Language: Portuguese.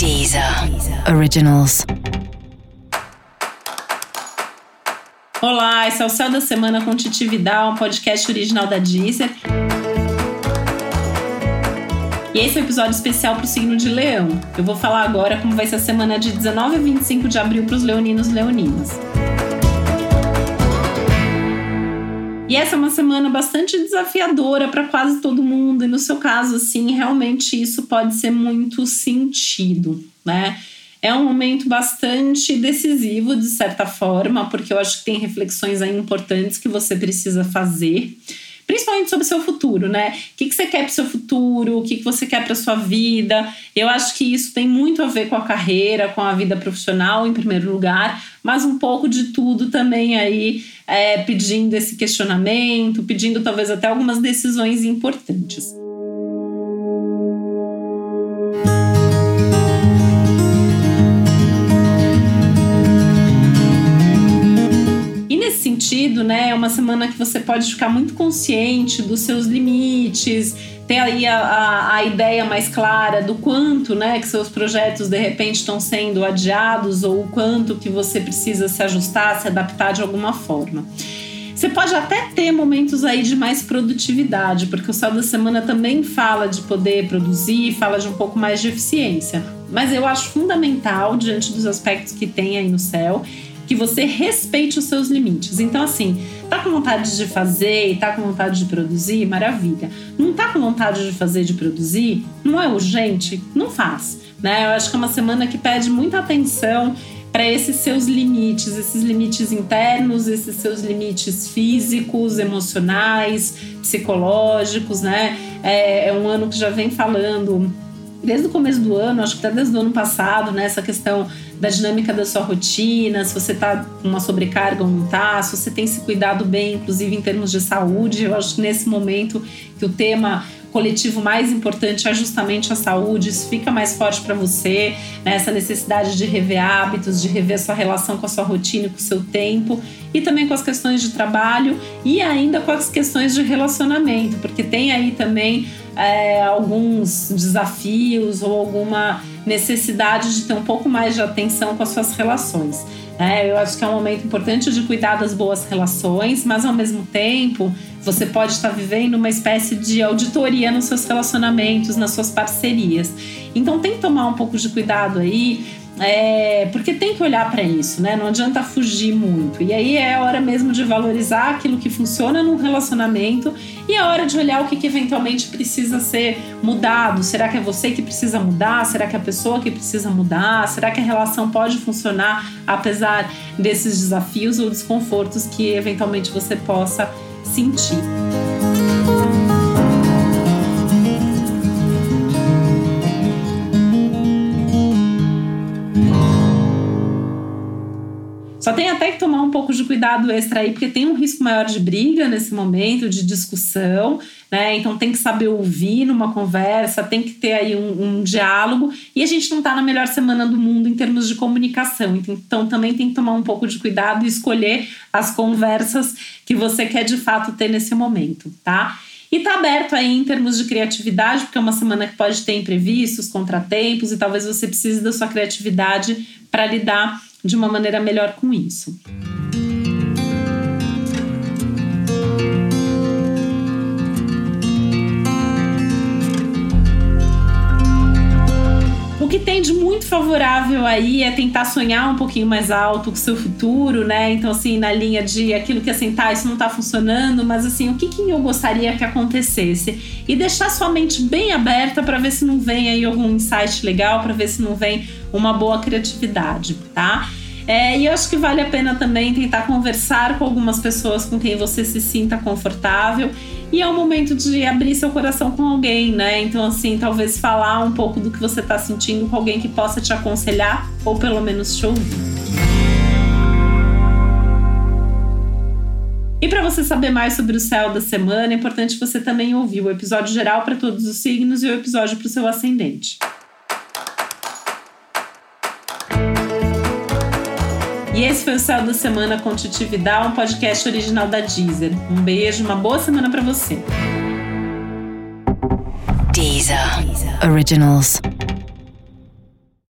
Deezer Originals. Olá, esse é o Céu da Semana com Titi Vidal, um podcast original da Deezer. E esse é um episódio especial para o signo de Leão. Eu vou falar agora como vai ser a semana de 19 a 25 de abril para os leoninos e leoninas. E essa é uma semana bastante desafiadora para quase todo mundo, e no seu caso, assim, realmente isso pode ser muito sentido, né? É um momento bastante decisivo, de certa forma, porque eu acho que tem reflexões aí importantes que você precisa fazer principalmente sobre o seu futuro, né? O que, que você quer para o seu futuro, o que, que você quer para sua vida. Eu acho que isso tem muito a ver com a carreira, com a vida profissional, em primeiro lugar, mas um pouco de tudo também aí, é, pedindo esse questionamento, pedindo talvez até algumas decisões importantes. Sentido, né? É uma semana que você pode ficar muito consciente dos seus limites, ter aí a, a, a, ideia mais clara do quanto, né, que seus projetos de repente estão sendo adiados ou o quanto que você precisa se ajustar, se adaptar de alguma forma. Você pode até ter momentos aí de mais produtividade, porque o céu da semana também fala de poder produzir, fala de um pouco mais de eficiência. Mas eu acho fundamental, diante dos aspectos que tem aí no céu, que você respeite os seus limites. Então, assim, tá com vontade de fazer e tá com vontade de produzir, maravilha. Não tá com vontade de fazer, de produzir, não é urgente, não faz. Né? Eu acho que é uma semana que pede muita atenção para esses seus limites, esses limites internos, esses seus limites físicos, emocionais, psicológicos, né? É, é um ano que já vem falando desde o começo do ano, acho que até desde o ano passado, né, essa questão da dinâmica da sua rotina, se você tá com uma sobrecarga ou não tá, se você tem se cuidado bem, inclusive em termos de saúde. Eu acho que nesse momento que o tema coletivo mais importante é justamente a saúde, isso fica mais forte para você, né? essa necessidade de rever hábitos, de rever sua relação com a sua rotina, com o seu tempo e também com as questões de trabalho e ainda com as questões de relacionamento, porque tem aí também é, alguns desafios ou alguma necessidade de ter um pouco mais de atenção com as suas relações. É, eu acho que é um momento importante de cuidar das boas relações, mas ao mesmo tempo você pode estar vivendo uma espécie de auditoria nos seus relacionamentos, nas suas parcerias. Então tem que tomar um pouco de cuidado aí é, porque tem que olhar para isso, né? Não adianta fugir muito. E aí é hora mesmo de valorizar aquilo que funciona num relacionamento e é hora de olhar o que, que eventualmente precisa ser mudado. Será que é você que precisa mudar? Será que é a pessoa que precisa mudar? Será que a relação pode funcionar apesar desses desafios ou desconfortos que eventualmente você possa sentir? Só tem até que tomar um pouco de cuidado extra aí, porque tem um risco maior de briga nesse momento, de discussão, né? Então tem que saber ouvir numa conversa, tem que ter aí um, um diálogo. E a gente não está na melhor semana do mundo em termos de comunicação. Então também tem que tomar um pouco de cuidado e escolher as conversas que você quer de fato ter nesse momento, tá? E tá aberto aí em termos de criatividade, porque é uma semana que pode ter imprevistos, contratempos, e talvez você precise da sua criatividade para lidar de uma maneira melhor com isso. Que tem de muito favorável aí é tentar sonhar um pouquinho mais alto com o seu futuro, né? Então, assim, na linha de aquilo que assim, tá, isso não tá funcionando, mas assim, o que, que eu gostaria que acontecesse? E deixar sua mente bem aberta para ver se não vem aí algum insight legal, para ver se não vem uma boa criatividade, tá? É, e eu acho que vale a pena também tentar conversar com algumas pessoas com quem você se sinta confortável. E é o momento de abrir seu coração com alguém, né? Então, assim, talvez falar um pouco do que você está sentindo com alguém que possa te aconselhar ou pelo menos te ouvir. E para você saber mais sobre o céu da semana, é importante você também ouvir o episódio geral para todos os signos e o episódio para o seu ascendente. E esse foi o Céu da Semana com Titi Vidal, um podcast original da Deezer. Um beijo, uma boa semana para você. Deezer. Deezer. Originals.